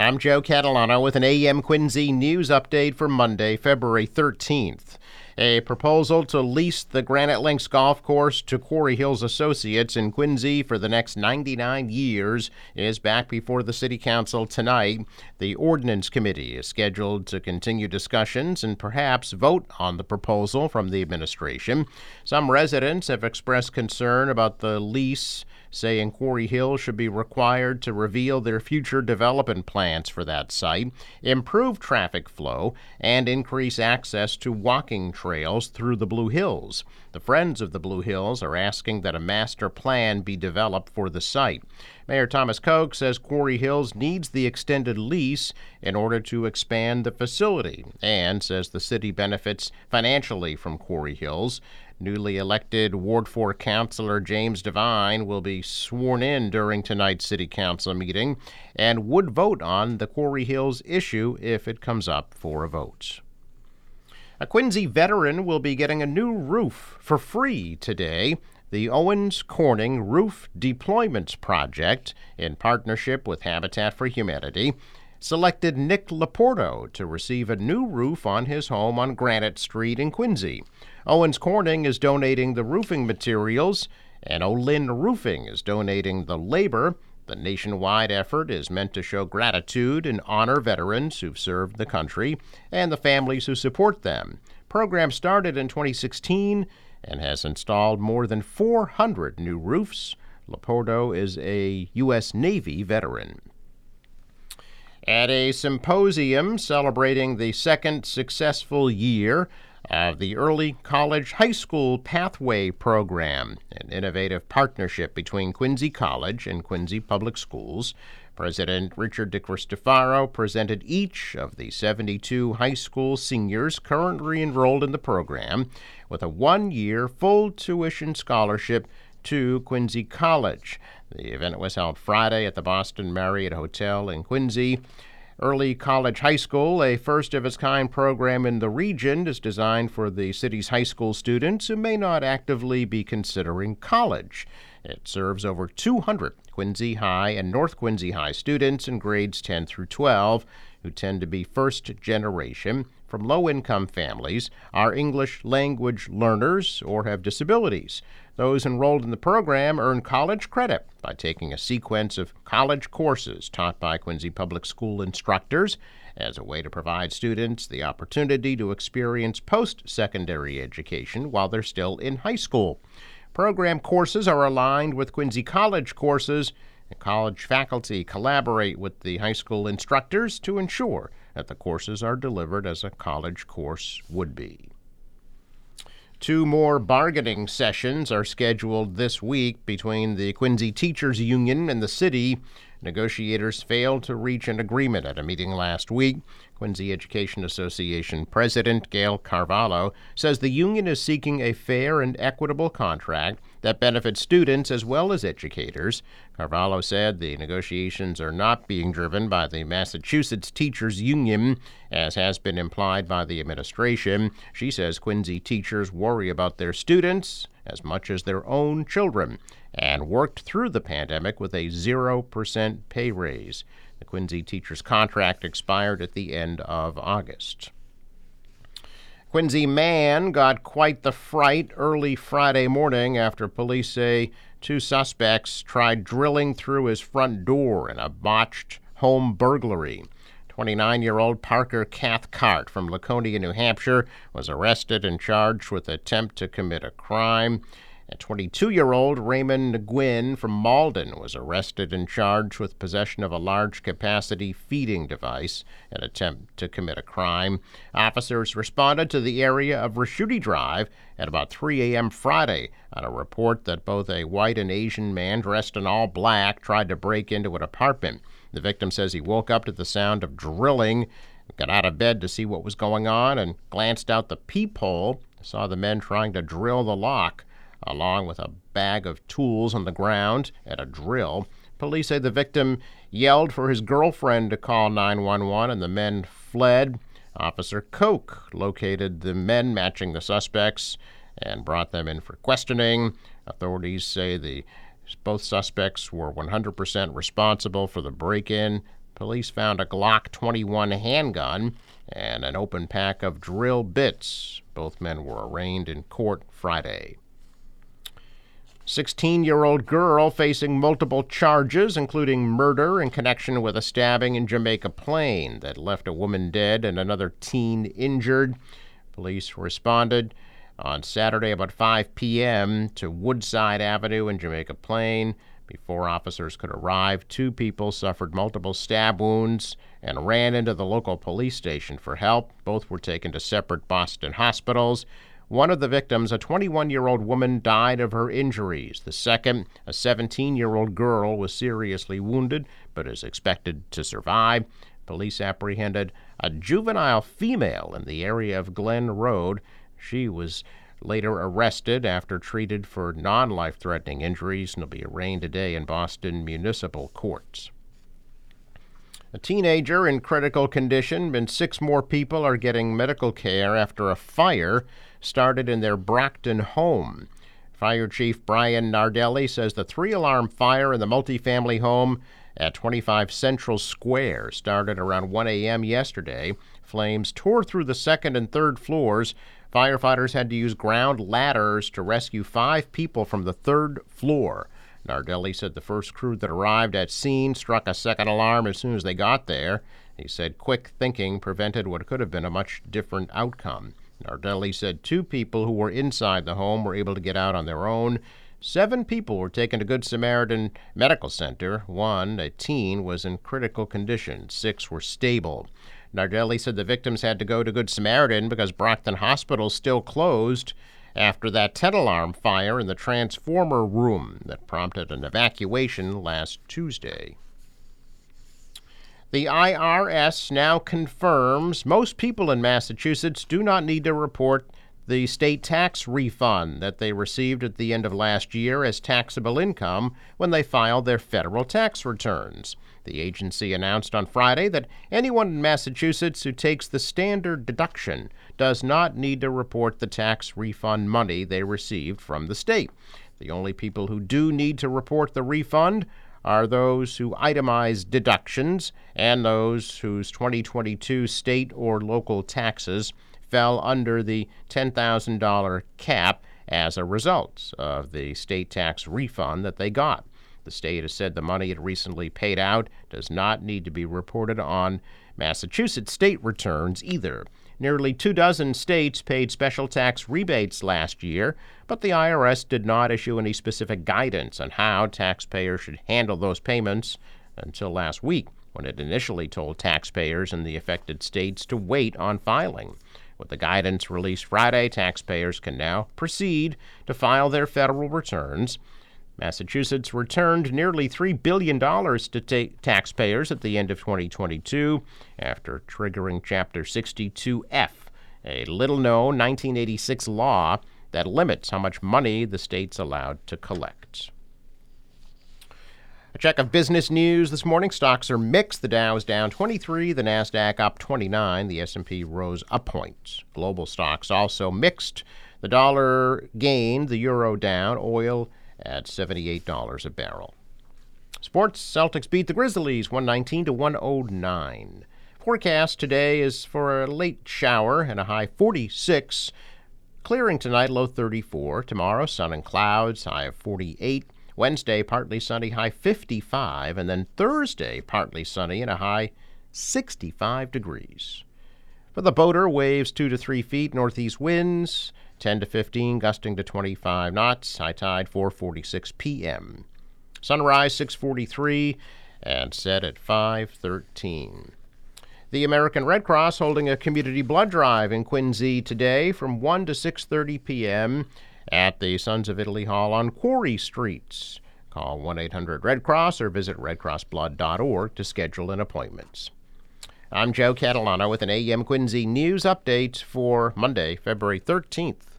I'm Joe Catalano with an AM Quincy news update for Monday, February 13th. A proposal to lease the Granite Links Golf Course to Quarry Hills Associates in Quincy for the next 99 years is back before the City Council tonight. The Ordinance Committee is scheduled to continue discussions and perhaps vote on the proposal from the administration. Some residents have expressed concern about the lease saying Quarry Hill should be required to reveal their future development plans for that site, improve traffic flow, and increase access to walking trails through the Blue Hills. The Friends of the Blue Hills are asking that a master plan be developed for the site. Mayor Thomas Koch says Quarry Hills needs the extended lease in order to expand the facility and says the city benefits financially from Quarry Hills. Newly elected Ward 4 Councilor James Devine will be sworn in during tonight's City Council meeting and would vote on the Quarry Hills issue if it comes up for a vote. A Quincy veteran will be getting a new roof for free today. The Owens Corning Roof Deployments Project, in partnership with Habitat for Humanity, selected Nick Laporto to receive a new roof on his home on Granite Street in Quincy. Owens Corning is donating the roofing materials, and Olin Roofing is donating the labor. The nationwide effort is meant to show gratitude and honor veterans who've served the country and the families who support them. Program started in 2016 and has installed more than 400 new roofs. Laporto is a U.S. Navy veteran. At a symposium celebrating the second successful year of the Early College High School Pathway Program, an innovative partnership between Quincy College and Quincy Public Schools. President Richard DeCristofaro presented each of the 72 high school seniors currently enrolled in the program with a one year full tuition scholarship to Quincy College. The event was held Friday at the Boston Marriott Hotel in Quincy. Early College High School, a first of its kind program in the region, is designed for the city's high school students who may not actively be considering college. It serves over 200 Quincy High and North Quincy High students in grades 10 through 12 who tend to be first generation from low income families, are English language learners, or have disabilities. Those enrolled in the program earn college credit by taking a sequence of college courses taught by Quincy Public School instructors as a way to provide students the opportunity to experience post secondary education while they're still in high school. Program courses are aligned with Quincy College courses, and college faculty collaborate with the high school instructors to ensure that the courses are delivered as a college course would be. Two more bargaining sessions are scheduled this week between the Quincy Teachers Union and the city. Negotiators failed to reach an agreement at a meeting last week. Quincy Education Association President Gail Carvalho says the union is seeking a fair and equitable contract that benefits students as well as educators. Carvalho said the negotiations are not being driven by the Massachusetts Teachers Union, as has been implied by the administration. She says Quincy teachers worry about their students as much as their own children and worked through the pandemic with a 0% pay raise. The Quincy teacher's contract expired at the end of August. Quincy man got quite the fright early Friday morning after police say two suspects tried drilling through his front door in a botched home burglary. 29 year old Parker Cathcart from Laconia, New Hampshire, was arrested and charged with attempt to commit a crime. A 22 year old Raymond Gwynn from Malden was arrested and charged with possession of a large capacity feeding device, an attempt to commit a crime. Officers responded to the area of Raschuti Drive at about 3 a.m. Friday on a report that both a white and Asian man dressed in all black tried to break into an apartment. The victim says he woke up to the sound of drilling, got out of bed to see what was going on, and glanced out the peephole, saw the men trying to drill the lock along with a bag of tools on the ground and a drill. Police say the victim yelled for his girlfriend to call 911 and the men fled. Officer Koch located the men matching the suspects and brought them in for questioning. Authorities say the both suspects were 100% responsible for the break-in. Police found a Glock 21 handgun and an open pack of drill bits. Both men were arraigned in court Friday. 16 year old girl facing multiple charges, including murder in connection with a stabbing in Jamaica Plain that left a woman dead and another teen injured. Police responded on Saturday about 5 p.m. to Woodside Avenue in Jamaica Plain. Before officers could arrive, two people suffered multiple stab wounds and ran into the local police station for help. Both were taken to separate Boston hospitals. One of the victims, a 21 year old woman, died of her injuries. The second, a 17 year old girl, was seriously wounded but is expected to survive. Police apprehended a juvenile female in the area of Glen Road. She was later arrested after treated for non life threatening injuries and will be arraigned today in Boston municipal courts. A teenager in critical condition, and six more people are getting medical care after a fire started in their Brockton home. Fire Chief Brian Nardelli says the three alarm fire in the multifamily home at 25 Central Square started around 1 a.m. yesterday. Flames tore through the second and third floors Firefighters had to use ground ladders to rescue five people from the third floor. Nardelli said the first crew that arrived at scene struck a second alarm as soon as they got there. He said quick thinking prevented what could have been a much different outcome. Nardelli said two people who were inside the home were able to get out on their own. Seven people were taken to Good Samaritan Medical Center. One, a teen, was in critical condition. Six were stable. Nardelli said the victims had to go to Good Samaritan because Brockton Hospital still closed after that 10 alarm fire in the transformer room that prompted an evacuation last Tuesday. The IRS now confirms most people in Massachusetts do not need to report the state tax refund that they received at the end of last year as taxable income when they filed their federal tax returns. The agency announced on Friday that anyone in Massachusetts who takes the standard deduction does not need to report the tax refund money they received from the state. The only people who do need to report the refund are those who itemize deductions and those whose 2022 state or local taxes fell under the $10,000 cap as a result of the state tax refund that they got. The state has said the money it recently paid out does not need to be reported on Massachusetts state returns either. Nearly two dozen states paid special tax rebates last year, but the IRS did not issue any specific guidance on how taxpayers should handle those payments until last week, when it initially told taxpayers in the affected states to wait on filing. With the guidance released Friday, taxpayers can now proceed to file their federal returns. Massachusetts returned nearly $3 billion to ta- taxpayers at the end of 2022 after triggering Chapter 62F, a little known 1986 law that limits how much money the state's allowed to collect. A check of business news this morning. Stocks are mixed. The Dow is down 23, the Nasdaq up 29, the S&P rose a point. Global stocks also mixed. The dollar gained, the euro down, oil at $78 a barrel. Sports Celtics beat the Grizzlies 119 to 109. Forecast today is for a late shower and a high 46. Clearing tonight, low 34. Tomorrow, sun and clouds, high of 48. Wednesday, partly sunny, high 55, and then Thursday, partly sunny and a high 65 degrees. For the boater, waves 2 to 3 feet, northeast winds 10 to 15, gusting to 25 knots, high tide 4:46 p.m. Sunrise 6:43 and set at 5:13. The American Red Cross holding a community blood drive in Quincy today from 1 to 6:30 p.m at the Sons of Italy Hall on Quarry Streets. Call 1 800 Red Cross or visit redcrossblood.org to schedule an appointment. I'm Joe Catalano with an AM Quincy news update for Monday, February 13th.